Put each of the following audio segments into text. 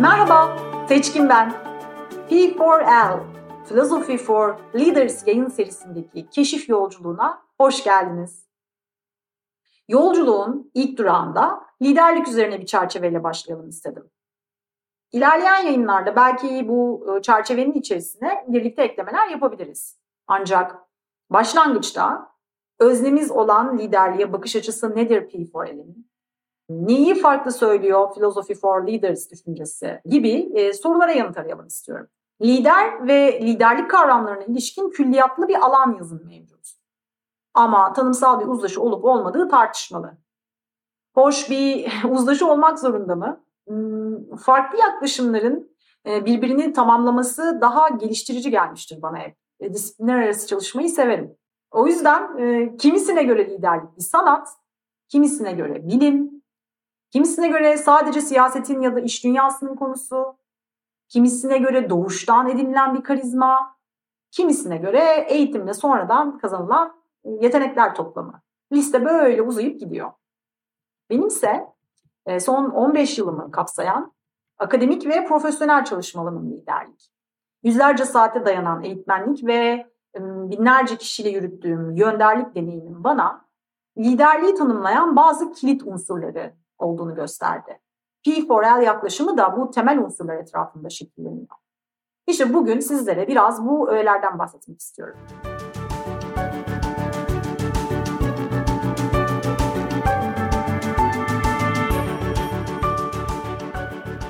Merhaba, Seçkin ben. P4L, Philosophy for Leaders yayın serisindeki keşif yolculuğuna hoş geldiniz. Yolculuğun ilk durağında liderlik üzerine bir çerçeveyle başlayalım istedim. İlerleyen yayınlarda belki bu e, çerçevenin içerisine birlikte eklemeler yapabiliriz. Ancak başlangıçta öznemiz olan liderliğe bakış açısı nedir P4L'in? Neyi farklı söylüyor Philosophy for Leaders düşüncesi gibi e, sorulara yanıt arayalım istiyorum. Lider ve liderlik kavramlarına ilişkin külliyatlı bir alan yazın mevcut. Ama tanımsal bir uzlaşı olup olmadığı tartışmalı. Hoş bir uzlaşı olmak zorunda mı? Hmm, farklı yaklaşımların e, birbirini tamamlaması daha geliştirici gelmiştir bana hep. E, disiplinler arası çalışmayı severim. O yüzden e, kimisine göre liderlik bir sanat, kimisine göre bilim, kimisine göre sadece siyasetin ya da iş dünyasının konusu, kimisine göre doğuştan edinilen bir karizma, kimisine göre eğitimle sonradan kazanılan yetenekler toplamı. Liste böyle uzayıp gidiyor. Benimse e, son 15 yılımı kapsayan akademik ve profesyonel çalışmalarımın liderlik. Yüzlerce saate dayanan eğitmenlik ve binlerce kişiyle yürüttüğüm yönderlik deneyimim bana liderliği tanımlayan bazı kilit unsurları olduğunu gösterdi. P4L yaklaşımı da bu temel unsurlar etrafında şekilleniyor. İşte bugün sizlere biraz bu öğelerden bahsetmek istiyorum.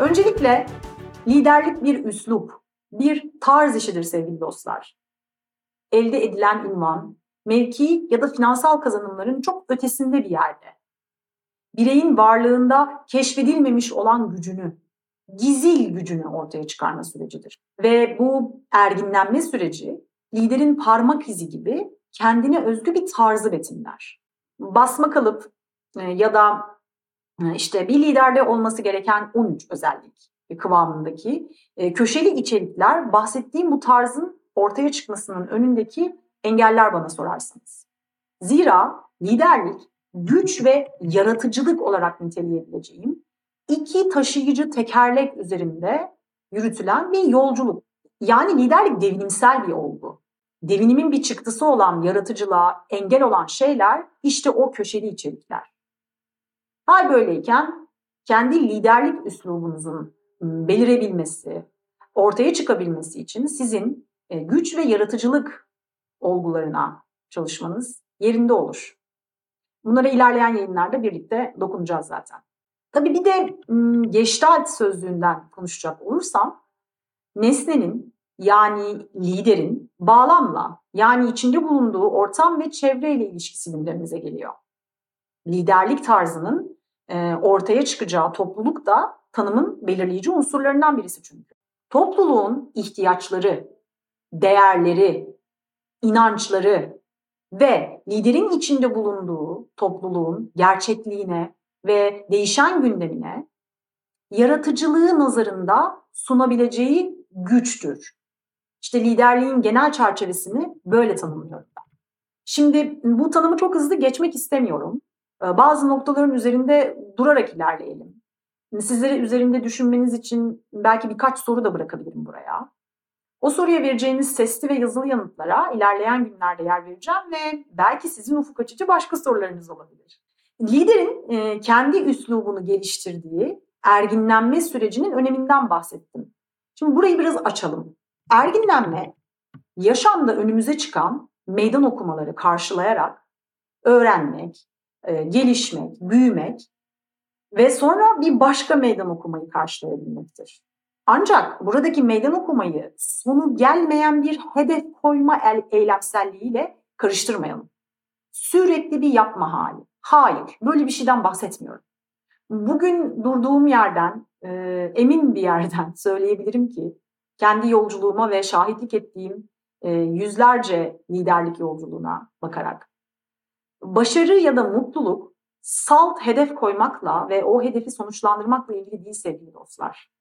Öncelikle liderlik bir üslup, bir tarz işidir sevgili dostlar. Elde edilen ünvan, mevki ya da finansal kazanımların çok ötesinde bir yerde. Bireyin varlığında keşfedilmemiş olan gücünü, gizil gücünü ortaya çıkarma sürecidir. Ve bu erginlenme süreci liderin parmak izi gibi kendine özgü bir tarzı betimler. Basma kalıp e, ya da e, işte bir liderde olması gereken 13 özellik kıvamındaki e, köşeli içerikler bahsettiğim bu tarzın ortaya çıkmasının önündeki engeller bana sorarsanız. Zira liderlik güç ve yaratıcılık olarak niteleyebileceğim iki taşıyıcı tekerlek üzerinde yürütülen bir yolculuk. Yani liderlik devinimsel bir olgu. Devinimin bir çıktısı olan yaratıcılığa engel olan şeyler işte o köşeli içerikler. Hal böyleyken kendi liderlik üslubunuzun belirebilmesi, ortaya çıkabilmesi için sizin e, güç ve yaratıcılık olgularına çalışmanız yerinde olur. Bunlara ilerleyen yayınlarda birlikte dokunacağız zaten. Tabii bir de Gestalt sözlüğünden konuşacak olursam nesnenin yani liderin bağlamla yani içinde bulunduğu ortam ve çevreyle ilişkisi gündemimize geliyor. Liderlik tarzının e, ortaya çıkacağı topluluk da tanımın belirleyici unsurlarından birisi çünkü. Topluluğun ihtiyaçları, değerleri, inançları ve liderin içinde bulunduğu topluluğun gerçekliğine ve değişen gündemine yaratıcılığı nazarında sunabileceği güçtür. İşte liderliğin genel çerçevesini böyle tanımlıyorum ben. Şimdi bu tanımı çok hızlı geçmek istemiyorum. Ee, bazı noktaların üzerinde durarak ilerleyelim. Sizlere üzerinde düşünmeniz için belki birkaç soru da bırakabilirim buraya. O soruya vereceğiniz sesli ve yazılı yanıtlara ilerleyen günlerde yer vereceğim ve belki sizin ufuk açıcı başka sorularınız olabilir. Liderin e, kendi üslubunu geliştirdiği erginlenme sürecinin öneminden bahsettim. Şimdi burayı biraz açalım. Erginlenme, yaşamda önümüze çıkan meydan okumaları karşılayarak öğrenmek, e, gelişmek, büyümek ve sonra bir başka meydan okumayı karşılayabilmektir. Ancak buradaki meydan okumayı sonu gelmeyen bir hedef koyma el, eylemselliğiyle karıştırmayalım. Sürekli bir yapma hali. Hayır, böyle bir şeyden bahsetmiyorum. Bugün durduğum yerden, e, emin bir yerden söyleyebilirim ki kendi yolculuğuma ve şahitlik ettiğim e, yüzlerce liderlik yolculuğuna bakarak başarı ya da mutluluk salt hedef koymakla ve o hedefi sonuçlandırmakla ilgili değil sevgili dostlar.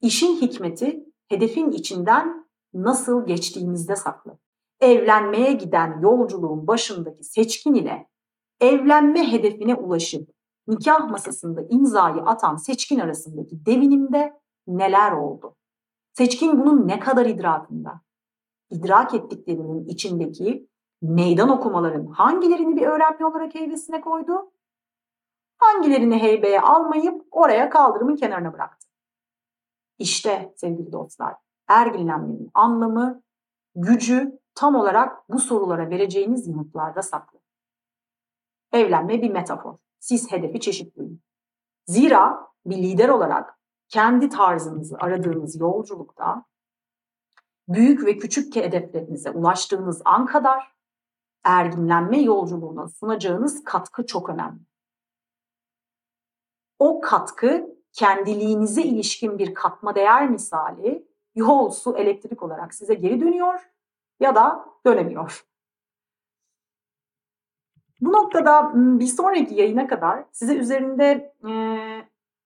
İşin hikmeti hedefin içinden nasıl geçtiğimizde saklı. Evlenmeye giden yolculuğun başındaki seçkin ile evlenme hedefine ulaşıp nikah masasında imzayı atan seçkin arasındaki devinimde neler oldu? Seçkin bunun ne kadar idrakında? İdrak ettiklerinin içindeki meydan okumaların hangilerini bir öğrenme olarak heybesine koydu? Hangilerini heybeye almayıp oraya kaldırımın kenarına bıraktı? İşte sevgili dostlar, erginlenmenin anlamı, gücü tam olarak bu sorulara vereceğiniz yanıtlarda saklı. Evlenme bir metafor. Siz hedefi çeşitleyin. Zira bir lider olarak kendi tarzınızı aradığınız yolculukta büyük ve küçük hedeflerinize ulaştığınız an kadar erginlenme yolculuğuna sunacağınız katkı çok önemli. O katkı kendiliğinize ilişkin bir katma değer misali yol, su, elektrik olarak size geri dönüyor ya da dönemiyor. Bu noktada bir sonraki yayına kadar size üzerinde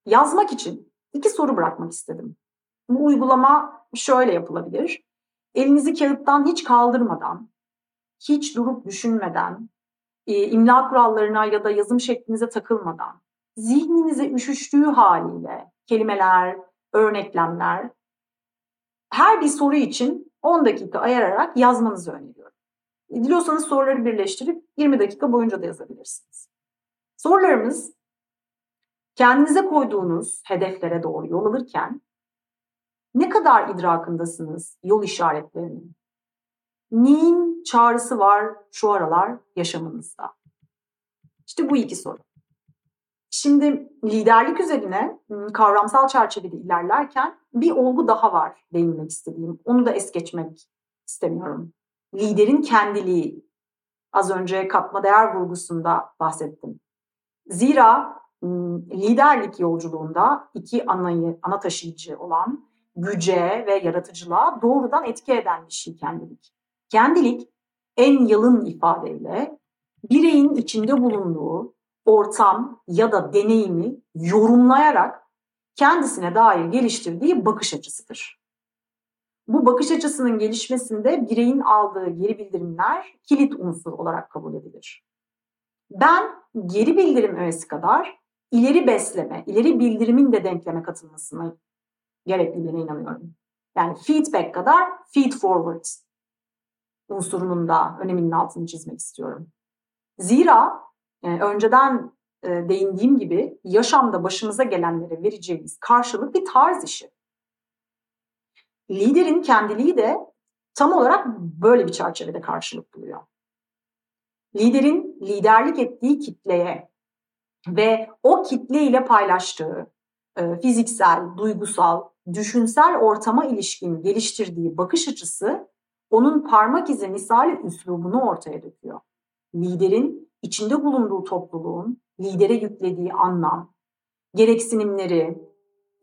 yazmak için iki soru bırakmak istedim. Bu uygulama şöyle yapılabilir. Elinizi kağıttan hiç kaldırmadan, hiç durup düşünmeden, imla kurallarına ya da yazım şeklinize takılmadan, zihninize üşüştüğü haliyle kelimeler, örneklemler, her bir soru için 10 dakika ayararak yazmanızı öneriyorum. Diliyorsanız soruları birleştirip 20 dakika boyunca da yazabilirsiniz. Sorularımız kendinize koyduğunuz hedeflere doğru yol alırken ne kadar idrakındasınız yol işaretlerinin? Neyin çağrısı var şu aralar yaşamınızda? İşte bu iki soru. Şimdi liderlik üzerine kavramsal çerçevede ilerlerken bir olgu daha var değinmek istediğim. Onu da es geçmek istemiyorum. Liderin kendiliği. Az önce katma değer vurgusunda bahsettim. Zira liderlik yolculuğunda iki anayı, ana taşıyıcı olan güce ve yaratıcılığa doğrudan etki eden bir şey kendilik. Kendilik en yalın ifadeyle bireyin içinde bulunduğu ortam ya da deneyimi yorumlayarak kendisine dair geliştirdiği bakış açısıdır. Bu bakış açısının gelişmesinde bireyin aldığı geri bildirimler kilit unsur olarak kabul edilir. Ben geri bildirim öğesi kadar ileri besleme, ileri bildirimin de denkleme katılmasına gerekliliğine inanıyorum. Yani feedback kadar feed forward unsurunun da öneminin altını çizmek istiyorum. Zira e, önceden e, değindiğim gibi yaşamda başımıza gelenlere vereceğimiz karşılık bir tarz işi. Liderin kendiliği de tam olarak böyle bir çerçevede karşılık buluyor. Liderin liderlik ettiği kitleye ve o kitle ile paylaştığı e, fiziksel, duygusal, düşünsel ortama ilişkin geliştirdiği bakış açısı onun parmak izi misali üslubunu ortaya döküyor. Liderin içinde bulunduğu topluluğun lidere yüklediği anlam, gereksinimleri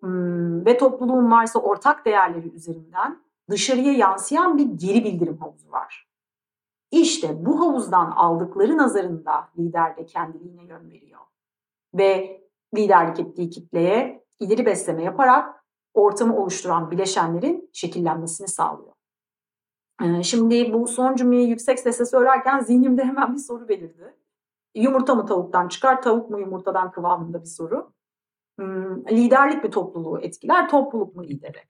hmm, ve topluluğun varsa ortak değerleri üzerinden dışarıya yansıyan bir geri bildirim havuzu var. İşte bu havuzdan aldıkları nazarında lider de kendiliğine yön veriyor. Ve liderlik ettiği kitleye ileri besleme yaparak ortamı oluşturan bileşenlerin şekillenmesini sağlıyor. Ee, şimdi bu son cümleyi yüksek sesle söylerken zihnimde hemen bir soru belirdi. Yumurta mı tavuktan çıkar, tavuk mu yumurtadan kıvamında bir soru. Hmm, liderlik bir topluluğu etkiler, topluluk mu lideri?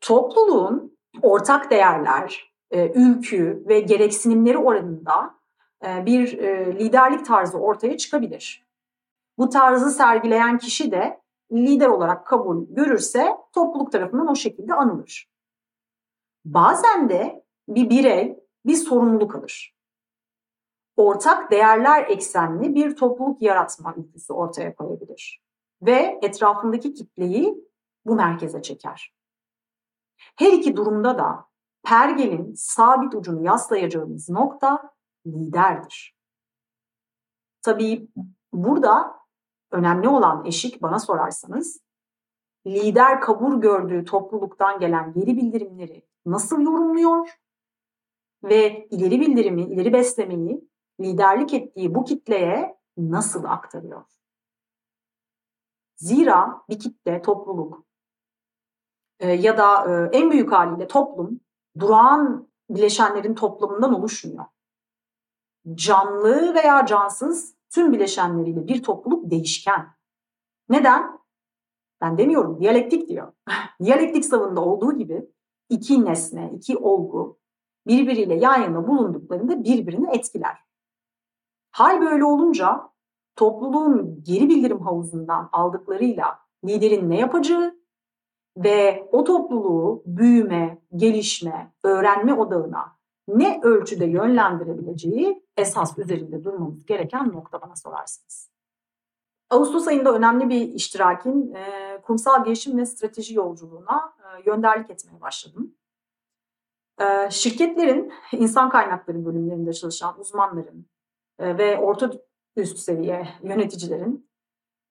Topluluğun ortak değerler, e, ülkü ve gereksinimleri oranında e, bir e, liderlik tarzı ortaya çıkabilir. Bu tarzı sergileyen kişi de lider olarak kabul görürse topluluk tarafından o şekilde anılır. Bazen de bir birey bir sorumluluk alır. Ortak değerler eksenli bir topluluk yaratma ülküsü ortaya koyabilir ve etrafındaki kitleyi bu merkeze çeker. Her iki durumda da pergelin sabit ucunu yaslayacağımız nokta liderdir. Tabii burada önemli olan eşik bana sorarsanız lider kabul gördüğü topluluktan gelen geri bildirimleri nasıl yorumluyor ve ileri bildirimi, ileri beslemeyi liderlik ettiği bu kitleye nasıl aktarıyor? Zira bir kitle, topluluk e, ya da e, en büyük haliyle toplum durağan bileşenlerin toplamından oluşmuyor. Canlı veya cansız tüm bileşenleriyle bir topluluk değişken. Neden? Ben demiyorum, diyalektik diyor. diyalektik savında olduğu gibi iki nesne, iki olgu birbiriyle yan yana bulunduklarında birbirini etkiler. Hal böyle olunca topluluğun geri bildirim havuzundan aldıklarıyla liderin ne yapacağı ve o topluluğu büyüme, gelişme, öğrenme odağına ne ölçüde yönlendirebileceği esas üzerinde durmamız gereken nokta bana sorarsınız. Ağustos ayında önemli bir iştirakin e, kurumsal gelişim ve strateji yolculuğuna e, yönderlik etmeye başladım. E, şirketlerin insan kaynakları bölümlerinde çalışan uzmanların ve orta üst seviye yöneticilerin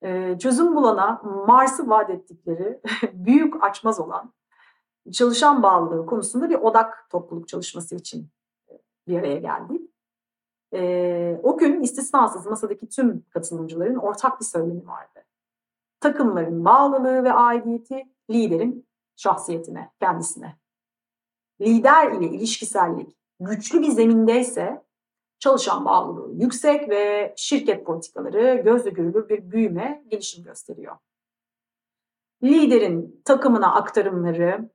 e, çözüm bulana Mars'ı vaat ettikleri büyük açmaz olan çalışan bağlılığı konusunda bir odak topluluk çalışması için bir araya geldik. E, o gün istisnasız masadaki tüm katılımcıların ortak bir söylemi vardı. Takımların bağlılığı ve aidiyeti liderin şahsiyetine, kendisine. Lider ile ilişkisellik güçlü bir zemindeyse çalışan bağlılığı yüksek ve şirket politikaları gözle görülür bir büyüme, gelişim gösteriyor. Liderin takımına aktarımları,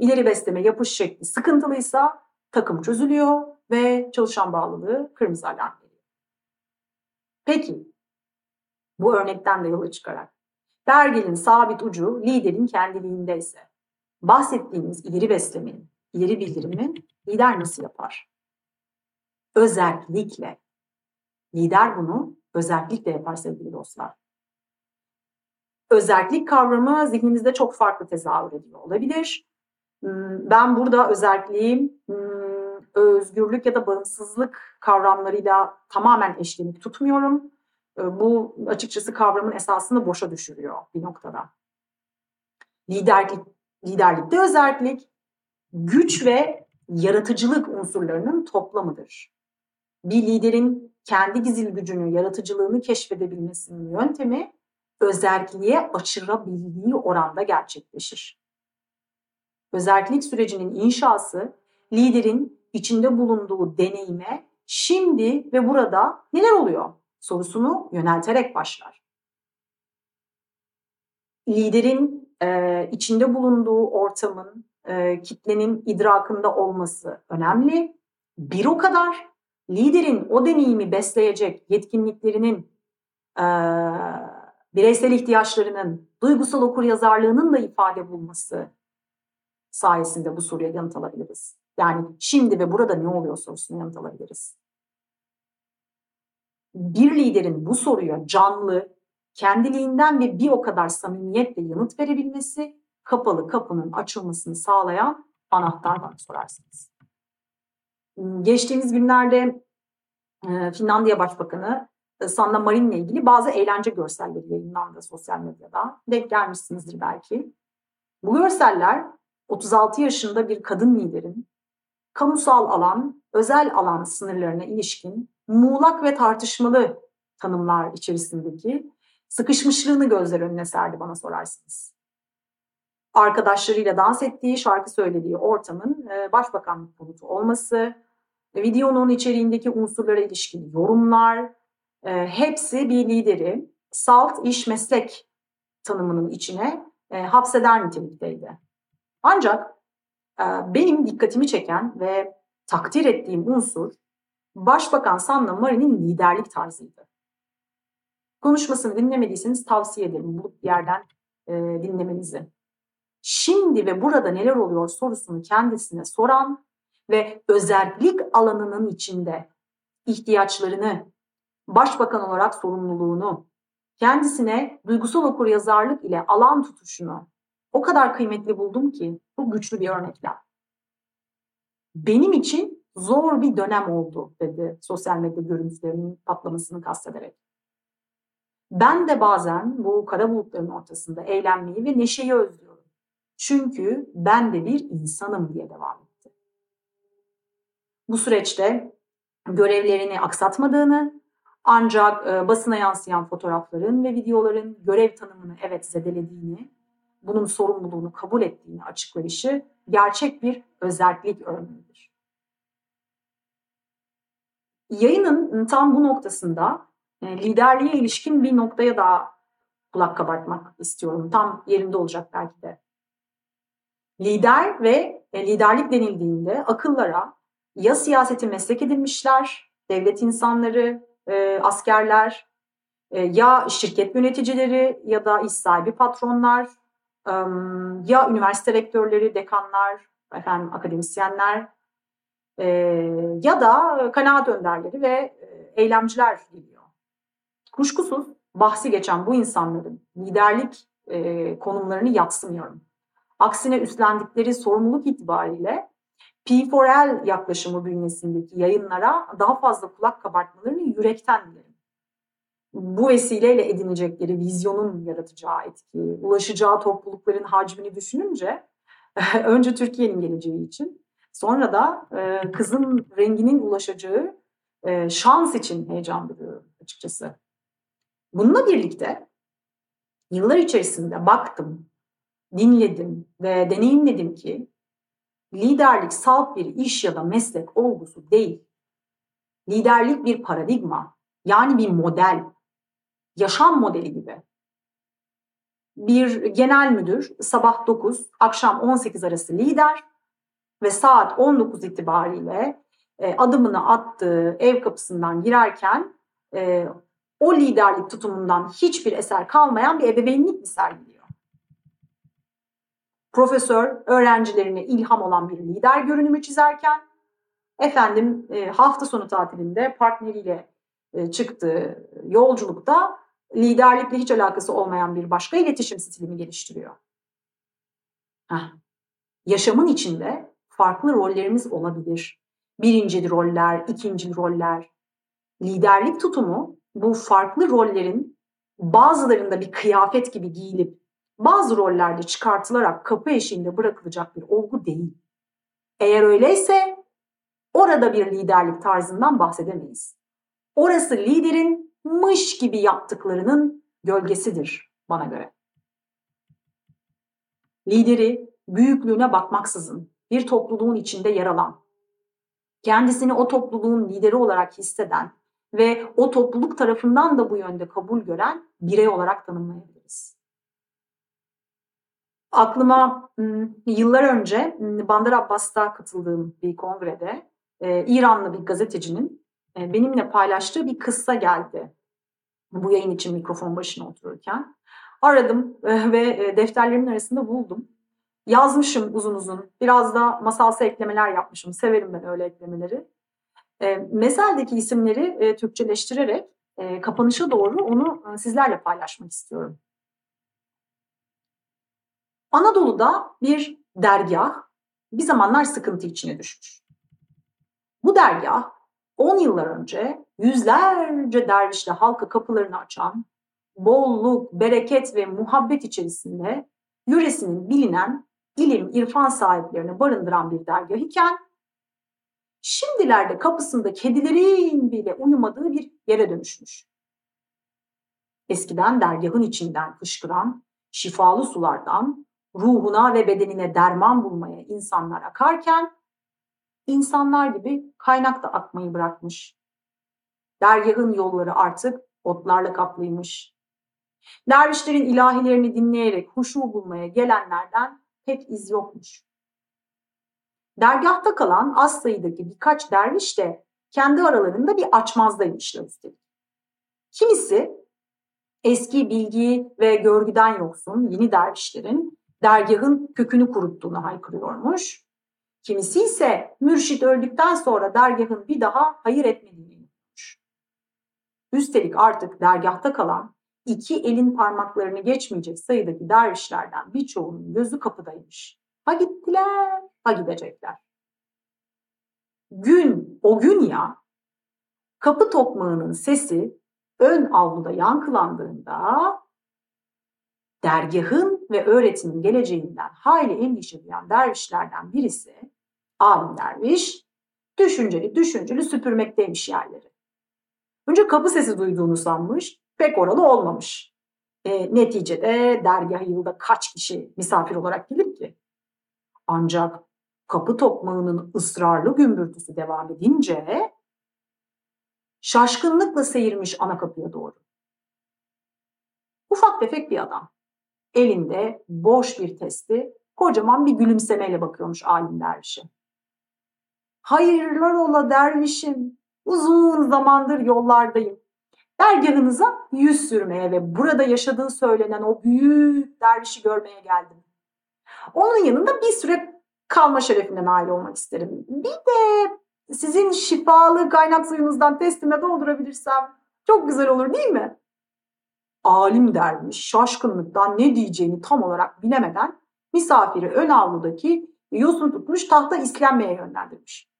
ileri besleme yapış şekli sıkıntılıysa takım çözülüyor ve çalışan bağlılığı kırmızı alarm veriyor. Peki, bu örnekten de yola çıkarak derginin sabit ucu liderin kendiliğindeyse bahsettiğimiz ileri beslemenin, ileri bildirimin lider nasıl yapar? Özellikle. Lider bunu özellikle yapar sevgili dostlar. Özellik kavramı zihnimizde çok farklı tezahür ediyor olabilir. Hmm, ben burada özelliğim hmm, özgürlük ya da bağımsızlık kavramlarıyla tamamen eşlenik tutmuyorum. Ee, bu açıkçası kavramın esasını boşa düşürüyor bir noktada. Liderlik, liderlikte özellik güç ve yaratıcılık unsurlarının toplamıdır. Bir liderin kendi gizil gücünü, yaratıcılığını keşfedebilmesinin yöntemi özelliğe açırabildiği oranda gerçekleşir. Özellik sürecinin inşası liderin içinde bulunduğu deneyime şimdi ve burada neler oluyor sorusunu yönelterek başlar. Liderin e, içinde bulunduğu ortamın, e, kitlenin idrakında olması önemli. Bir o kadar liderin o deneyimi besleyecek yetkinliklerinin, e, bireysel ihtiyaçlarının, duygusal okuryazarlığının da ifade bulması sayesinde bu soruya yanıt alabiliriz. Yani şimdi ve burada ne oluyor sorusuna yanıt alabiliriz. Bir liderin bu soruya canlı, kendiliğinden ve bir o kadar samimiyetle yanıt verebilmesi kapalı kapının açılmasını sağlayan anahtar bana sorarsınız. Geçtiğimiz günlerde e, Finlandiya Başbakanı e, Sanna Marin ile ilgili bazı eğlence görselleri yayınlandı sosyal medyada. Denk gelmişsinizdir belki. Bu görseller 36 yaşında bir kadın liderin kamusal alan, özel alan sınırlarına ilişkin muğlak ve tartışmalı tanımlar içerisindeki sıkışmışlığını gözler önüne serdi bana sorarsınız. Arkadaşlarıyla dans ettiği, şarkı söylediği ortamın e, başbakanlık konutu olması, videonun içeriğindeki unsurlara ilişkin yorumlar, e, hepsi bir lideri salt iş meslek tanımının içine e, hapseder nitelikteydi. Ancak e, benim dikkatimi çeken ve takdir ettiğim unsur Başbakan Sanna Marin'in liderlik tarzıydı. Konuşmasını dinlemediyseniz tavsiye ederim bulup bir yerden e, dinlemenizi. Şimdi ve burada neler oluyor sorusunu kendisine soran ve özellik alanının içinde ihtiyaçlarını, başbakan olarak sorumluluğunu, kendisine duygusal okuryazarlık ile alan tutuşunu o kadar kıymetli buldum ki bu güçlü bir örneklem. Benim için zor bir dönem oldu dedi sosyal medya görüntülerinin patlamasını kastederek. Ben de bazen bu kara bulutların ortasında eğlenmeyi ve neşeyi özlüyorum. Çünkü ben de bir insanım diye devam etti. Bu süreçte görevlerini aksatmadığını ancak e, basına yansıyan fotoğrafların ve videoların görev tanımını evet zedelediğini bunun sorumluluğunu kabul ettiğini açıklayışı gerçek bir özellik örneğidir. Yayının tam bu noktasında e, liderliğe ilişkin bir noktaya daha kulak kabartmak istiyorum. Tam yerinde olacak belki de. Lider ve e, liderlik denildiğinde akıllara ya siyaseti meslek edinmişler, devlet insanları, e, askerler, e, ya şirket yöneticileri ya da iş sahibi patronlar, e, ya üniversite rektörleri, dekanlar, efendim akademisyenler e, ya da kanaat önderleri ve e, eylemciler geliyor. Kuşkusuz bahsi geçen bu insanların liderlik e, konumlarını yatsımıyorum. Aksine üstlendikleri sorumluluk itibariyle P4L yaklaşımı bünyesindeki yayınlara daha fazla kulak kabartmalarını yürekten dilerim. Bu vesileyle edinecekleri vizyonun yaratacağı etki, ulaşacağı toplulukların hacmini düşününce önce Türkiye'nin geleceği için sonra da e, kızın renginin ulaşacağı e, şans için heyecan duyuyorum açıkçası. Bununla birlikte yıllar içerisinde baktım, dinledim ve deneyimledim ki liderlik salt bir iş ya da meslek olgusu değil. Liderlik bir paradigma, yani bir model, yaşam modeli gibi. Bir genel müdür sabah 9, akşam 18 arası lider ve saat 19 itibariyle e, adımını attığı ev kapısından girerken e, o liderlik tutumundan hiçbir eser kalmayan bir ebeveynlik mi sergiliyor? Profesör öğrencilerine ilham olan bir lider görünümü çizerken efendim e, hafta sonu tatilinde partneriyle e, çıktığı yolculukta liderlikle hiç alakası olmayan bir başka iletişim stilimi geliştiriyor. Heh. Yaşamın içinde farklı rollerimiz olabilir. Birinci roller, ikinci roller. Liderlik tutumu bu farklı rollerin bazılarında bir kıyafet gibi giyilip bazı rollerde çıkartılarak kapı eşiğinde bırakılacak bir olgu değil. Eğer öyleyse orada bir liderlik tarzından bahsedemeyiz. Orası liderin mış gibi yaptıklarının gölgesidir bana göre. Lideri büyüklüğüne bakmaksızın bir topluluğun içinde yer alan, kendisini o topluluğun lideri olarak hisseden ve o topluluk tarafından da bu yönde kabul gören birey olarak tanımlayabiliriz. Aklıma yıllar önce Bandar Abbas'ta katıldığım bir kongrede İranlı bir gazetecinin benimle paylaştığı bir kıssa geldi. Bu yayın için mikrofon başına otururken. Aradım ve defterlerimin arasında buldum. Yazmışım uzun uzun. Biraz da masalsı eklemeler yapmışım. Severim ben öyle eklemeleri. Mezel'deki isimleri Türkçeleştirerek kapanışa doğru onu sizlerle paylaşmak istiyorum. Anadolu'da bir dergah bir zamanlar sıkıntı içine düşmüş. Bu dergah 10 yıllar önce yüzlerce dervişle halka kapılarını açan, bolluk, bereket ve muhabbet içerisinde yöresinin bilinen ilim, irfan sahiplerini barındıran bir dergah iken şimdilerde kapısında kedilerin bile uyumadığı bir yere dönüşmüş. Eskiden dergahın içinden fışkıran şifalı sulardan ruhuna ve bedenine derman bulmaya insanlar akarken insanlar gibi kaynak da akmayı bırakmış. Dergahın yolları artık otlarla kaplıymış. Dervişlerin ilahilerini dinleyerek huşu bulmaya gelenlerden pek iz yokmuş. Dergahta kalan az sayıdaki birkaç derviş de kendi aralarında bir açmazdaymışlar üstelik. Kimisi eski bilgi ve görgüden yoksun yeni dervişlerin dergahın kökünü kuruttuğunu haykırıyormuş. Kimisi ise mürşit öldükten sonra dergahın bir daha hayır etmediğini inanıyormuş. Üstelik artık dergahta kalan iki elin parmaklarını geçmeyecek sayıdaki dervişlerden birçoğunun gözü kapıdaymış. Ha gittiler, ha gidecekler. Gün, o gün ya, kapı tokmağının sesi ön avluda yankılandığında dergahın ve öğretimin geleceğinden hayli endişe duyan dervişlerden birisi, alim derviş, düşünceli düşünceli süpürmekteymiş yerleri. Önce kapı sesi duyduğunu sanmış, pek oralı olmamış. E, neticede dergah yılda kaç kişi misafir olarak gelir ki? Ancak kapı tokmağının ısrarlı gümbürtüsü devam edince şaşkınlıkla seyirmiş ana kapıya doğru. Ufak tefek bir adam. Elinde boş bir testi, kocaman bir gülümsemeyle bakıyormuş alim dervişe. Hayırlar ola dervişim, uzun zamandır yollardayım. Dergahınıza yüz sürmeye ve burada yaşadığı söylenen o büyük dervişi görmeye geldim. Onun yanında bir süre kalma şerefine nail olmak isterim. Bir de sizin şifalı kaynak suyunuzdan testime doldurabilirsem çok güzel olur değil mi? Alim dermiş şaşkınlıktan ne diyeceğini tam olarak bilemeden misafiri ön avludaki yosun tutmuş tahta islenmeye yönlendirmiş.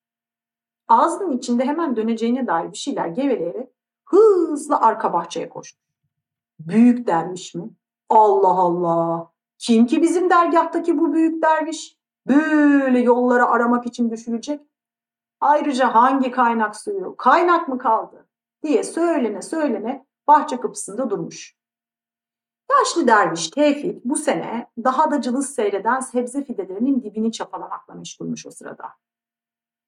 Ağzının içinde hemen döneceğine dair bir şeyler geveleyerek hızla arka bahçeye koştu. Büyük derviş mi? Allah Allah! Kim ki bizim dergahtaki bu büyük derviş? Böyle yolları aramak için düşünecek. Ayrıca hangi kaynak suyu, kaynak mı kaldı diye söylene söylene bahçe kapısında durmuş. Yaşlı derviş Tevfik bu sene daha da cılız seyreden sebze fidelerinin dibini çapalamakla meşgulmuş o sırada.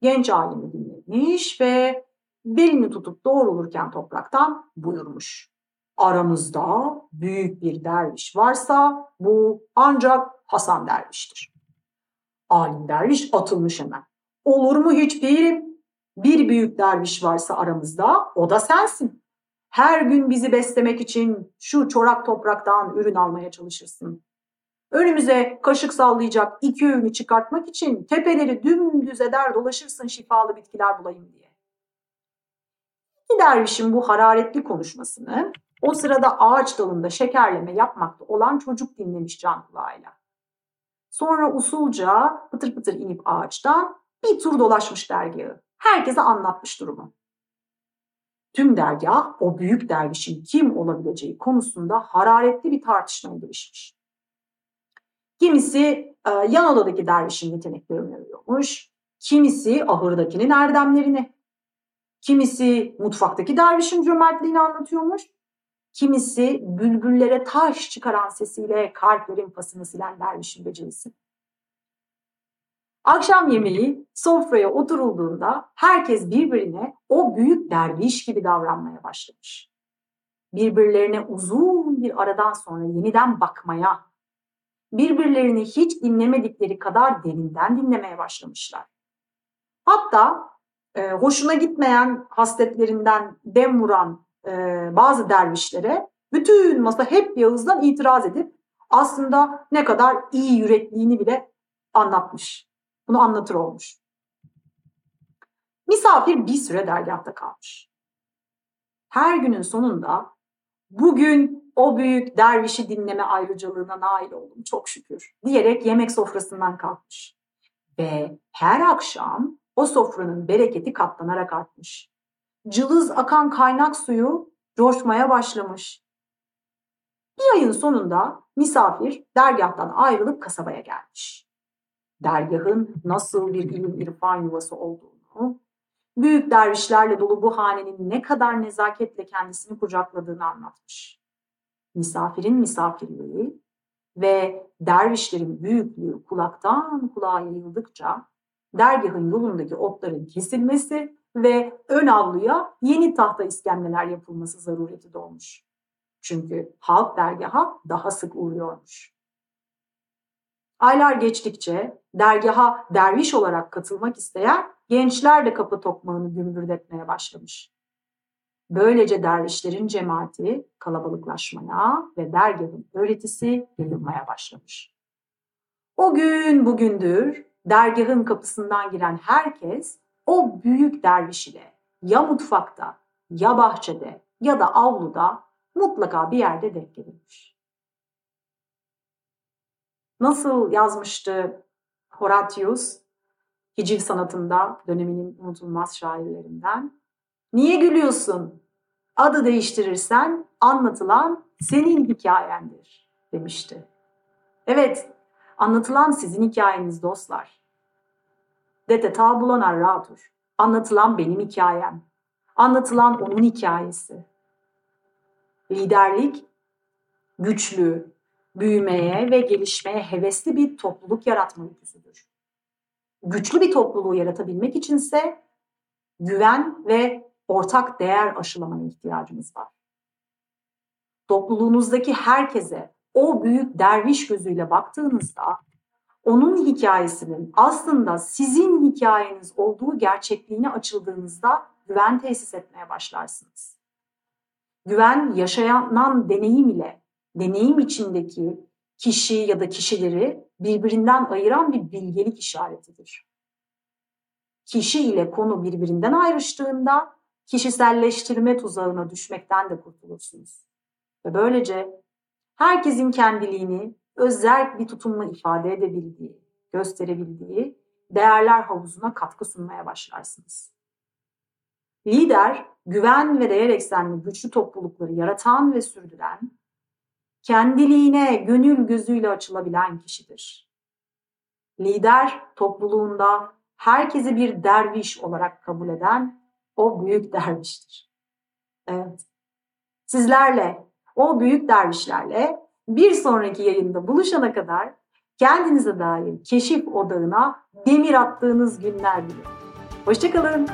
Genç alimi dinlemiş ve belini tutup doğrulurken topraktan buyurmuş. Aramızda büyük bir derviş varsa bu ancak Hasan derviştir. Alim derviş atılmış hemen. Olur mu hiç değilim. Bir büyük derviş varsa aramızda o da sensin. Her gün bizi beslemek için şu çorak topraktan ürün almaya çalışırsın. Önümüze kaşık sallayacak iki öğünü çıkartmak için tepeleri dümdüz eder dolaşırsın şifalı bitkiler bulayım diye. Bir dervişin bu hararetli konuşmasını o sırada ağaç dalında şekerleme yapmakta olan çocuk dinlemiş can kulağıyla. Sonra usulca pıtır pıtır inip ağaçtan bir tur dolaşmış dergahı. Herkese anlatmış durumu. Tüm dergah o büyük dervişin kim olabileceği konusunda hararetli bir tartışmaya girişmiş. Kimisi e, yan odadaki dervişin yeteneklerini övüyormuş. Kimisi ahırdakinin erdemlerini. Kimisi mutfaktaki dervişin cömertliğini anlatıyormuş. Kimisi bülbüllere taş çıkaran sesiyle kalplerin pasını silen dervişin becerisi. Akşam yemeği sofraya oturulduğunda herkes birbirine o büyük derviş gibi davranmaya başlamış. Birbirlerine uzun bir aradan sonra yeniden bakmaya, birbirlerini hiç dinlemedikleri kadar derinden dinlemeye başlamışlar. Hatta e, hoşuna gitmeyen hasletlerinden dem vuran e, bazı dervişlere bütün masa hep Yağız'dan itiraz edip aslında ne kadar iyi yürekliğini bile anlatmış. Bunu anlatır olmuş. Misafir bir süre dergahta kalmış. Her günün sonunda bugün o büyük dervişi dinleme ayrıcalığına nail oldum çok şükür diyerek yemek sofrasından kalkmış. Ve her akşam o sofranın bereketi katlanarak artmış. Cılız akan kaynak suyu coşmaya başlamış. Bir ayın sonunda misafir dergahtan ayrılıp kasabaya gelmiş dergahın nasıl bir ilim irfan yuvası olduğunu, büyük dervişlerle dolu bu hanenin ne kadar nezaketle kendisini kucakladığını anlatmış. Misafirin misafirliği ve dervişlerin büyüklüğü kulaktan kulağa yayıldıkça dergahın yolundaki otların kesilmesi ve ön avluya yeni tahta iskemleler yapılması zarureti doğmuş. Çünkü halk dergaha daha sık uğruyormuş. Aylar geçtikçe dergaha derviş olarak katılmak isteyen gençler de kapı tokmağını gümbürdetmeye başlamış. Böylece dervişlerin cemaati kalabalıklaşmaya ve dergahın öğretisi yayılmaya başlamış. O gün bugündür dergahın kapısından giren herkes o büyük derviş ile ya mutfakta ya bahçede ya da avluda mutlaka bir yerde denk gelirmiş. Nasıl yazmıştı Horatius, hiciv sanatında döneminin unutulmaz şairlerinden? Niye gülüyorsun? Adı değiştirirsen anlatılan senin hikayendir demişti. Evet, anlatılan sizin hikayeniz dostlar. Dete tabulan arratur. Anlatılan benim hikayem. Anlatılan onun hikayesi. Liderlik, güçlü, büyümeye ve gelişmeye hevesli bir topluluk yaratma Güçlü bir topluluğu yaratabilmek içinse güven ve ortak değer aşılamaya ihtiyacımız var. Topluluğunuzdaki herkese o büyük derviş gözüyle baktığınızda onun hikayesinin aslında sizin hikayeniz olduğu gerçekliğine açıldığınızda güven tesis etmeye başlarsınız. Güven yaşanan deneyim ile deneyim içindeki kişi ya da kişileri birbirinden ayıran bir bilgelik işaretidir. Kişi ile konu birbirinden ayrıştığında kişiselleştirme tuzağına düşmekten de kurtulursunuz. Ve böylece herkesin kendiliğini özel bir tutumla ifade edebildiği, gösterebildiği değerler havuzuna katkı sunmaya başlarsınız. Lider, güven ve değer eksenli güçlü toplulukları yaratan ve sürdüren, kendiliğine gönül gözüyle açılabilen kişidir. Lider, topluluğunda herkesi bir derviş olarak kabul eden o büyük derviştir. Evet. Sizlerle, o büyük dervişlerle bir sonraki yayında buluşana kadar kendinize dair keşif odağına demir attığınız günler diliyorum. Hoşçakalın.